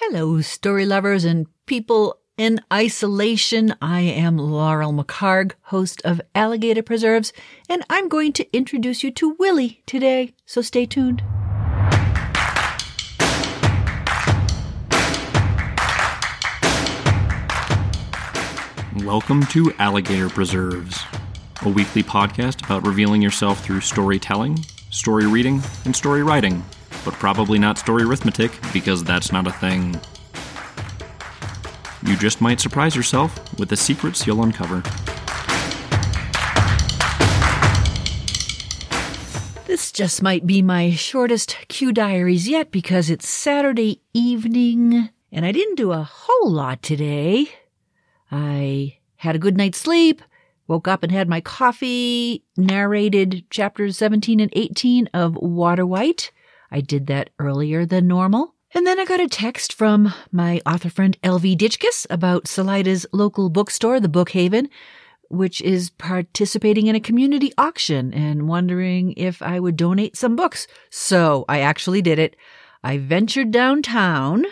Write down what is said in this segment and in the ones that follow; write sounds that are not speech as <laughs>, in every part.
Hello, story lovers and people in isolation. I am Laurel McHargue, host of Alligator Preserves, and I'm going to introduce you to Willie today, so stay tuned. Welcome to Alligator Preserves, a weekly podcast about revealing yourself through storytelling, story reading, and story writing, but probably not story arithmetic because that's not a thing. You just might surprise yourself with the secrets you'll uncover. This just might be my shortest Q diaries yet because it's Saturday evening and I didn't do a whole lot today. I had a good night's sleep, woke up and had my coffee, narrated chapters 17 and 18 of Water White. I did that earlier than normal. And then I got a text from my author friend LV Ditchkis about Salida's local bookstore, the Bookhaven, which is participating in a community auction and wondering if I would donate some books. So I actually did it. I ventured downtown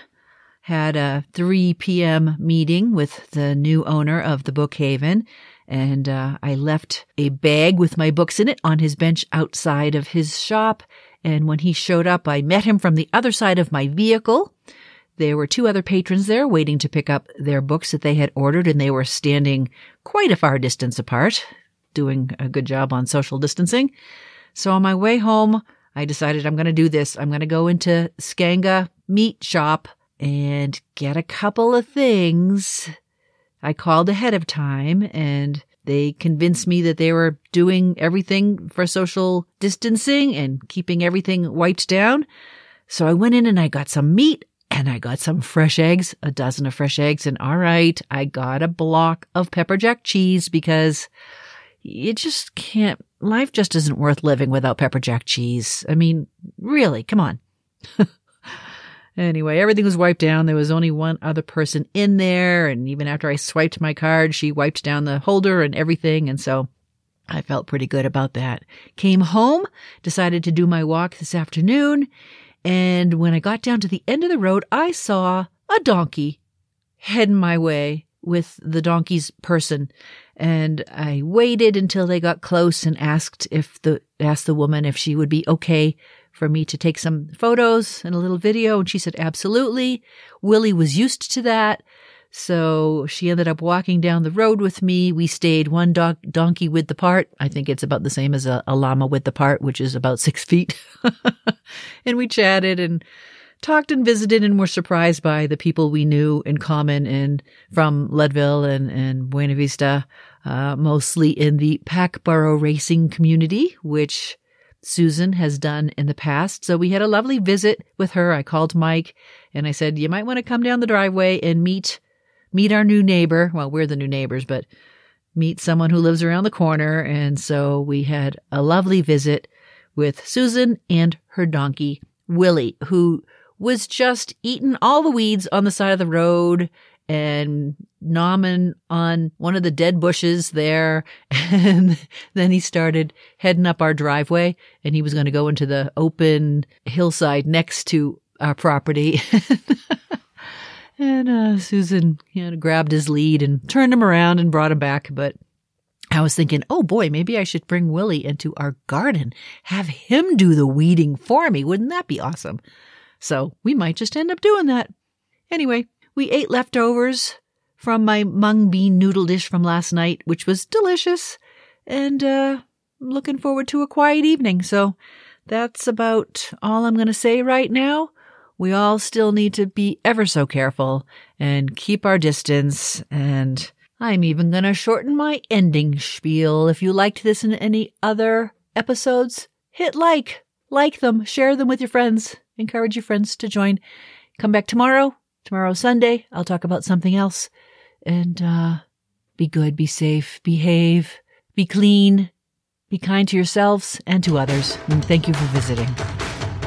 had a 3 p.m. meeting with the new owner of the Bookhaven, and uh, I left a bag with my books in it on his bench outside of his shop. And when he showed up, I met him from the other side of my vehicle. There were two other patrons there waiting to pick up their books that they had ordered, and they were standing quite a far distance apart, doing a good job on social distancing. So on my way home, I decided I'm going to do this. I'm going to go into Scanga Meat Shop and get a couple of things. I called ahead of time and they convinced me that they were doing everything for social distancing and keeping everything wiped down. So I went in and I got some meat and I got some fresh eggs, a dozen of fresh eggs. And all right, I got a block of pepper jack cheese because you just can't, life just isn't worth living without pepper jack cheese. I mean, really, come on. <laughs> Anyway, everything was wiped down. There was only one other person in there. And even after I swiped my card, she wiped down the holder and everything. And so I felt pretty good about that. Came home, decided to do my walk this afternoon. And when I got down to the end of the road, I saw a donkey heading my way with the donkey's person. And I waited until they got close and asked if the, asked the woman if she would be okay for me to take some photos and a little video. And she said, absolutely. Willie was used to that. So she ended up walking down the road with me. We stayed one do- donkey width apart. I think it's about the same as a, a llama width apart, which is about six feet. <laughs> and we chatted and talked and visited and were surprised by the people we knew in common and from Leadville and, and Buena Vista, uh, mostly in the pack burro racing community, which Susan has done in the past. So we had a lovely visit with her. I called Mike and I said, you might want to come down the driveway and meet, meet our new neighbor. Well, we're the new neighbors, but meet someone who lives around the corner. And so we had a lovely visit with Susan and her donkey, Willie, who was just eating all the weeds on the side of the road and nomming on one of the dead bushes there. <laughs> And then he started heading up our driveway and he was going to go into the open hillside next to our property. <laughs> and uh, Susan you know, grabbed his lead and turned him around and brought him back. But I was thinking, oh boy, maybe I should bring Willie into our garden, have him do the weeding for me. Wouldn't that be awesome? So we might just end up doing that. Anyway, we ate leftovers from my mung bean noodle dish from last night, which was delicious, and uh, looking forward to a quiet evening. So that's about all I'm going to say right now. We all still need to be ever so careful and keep our distance. And I'm even going to shorten my ending spiel. If you liked this in any other episodes, hit like, like them, share them with your friends, encourage your friends to join. Come back tomorrow Tomorrow, Sunday, I'll talk about something else. And, uh, be good, be safe, behave, be clean, be kind to yourselves and to others. And thank you for visiting.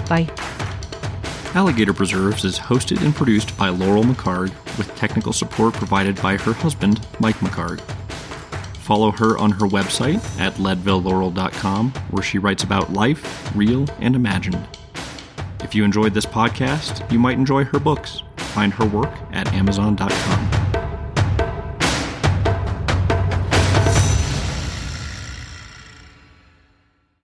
Bye. Alligator Preserves is hosted and produced by Laurel McHargue with technical support provided by her husband, Mike McHargue. Follow her on her website at leadvillelaurel.com, where she writes about life, real and imagined. If you enjoyed this podcast, you might enjoy her books. Find her work at Amazon.com.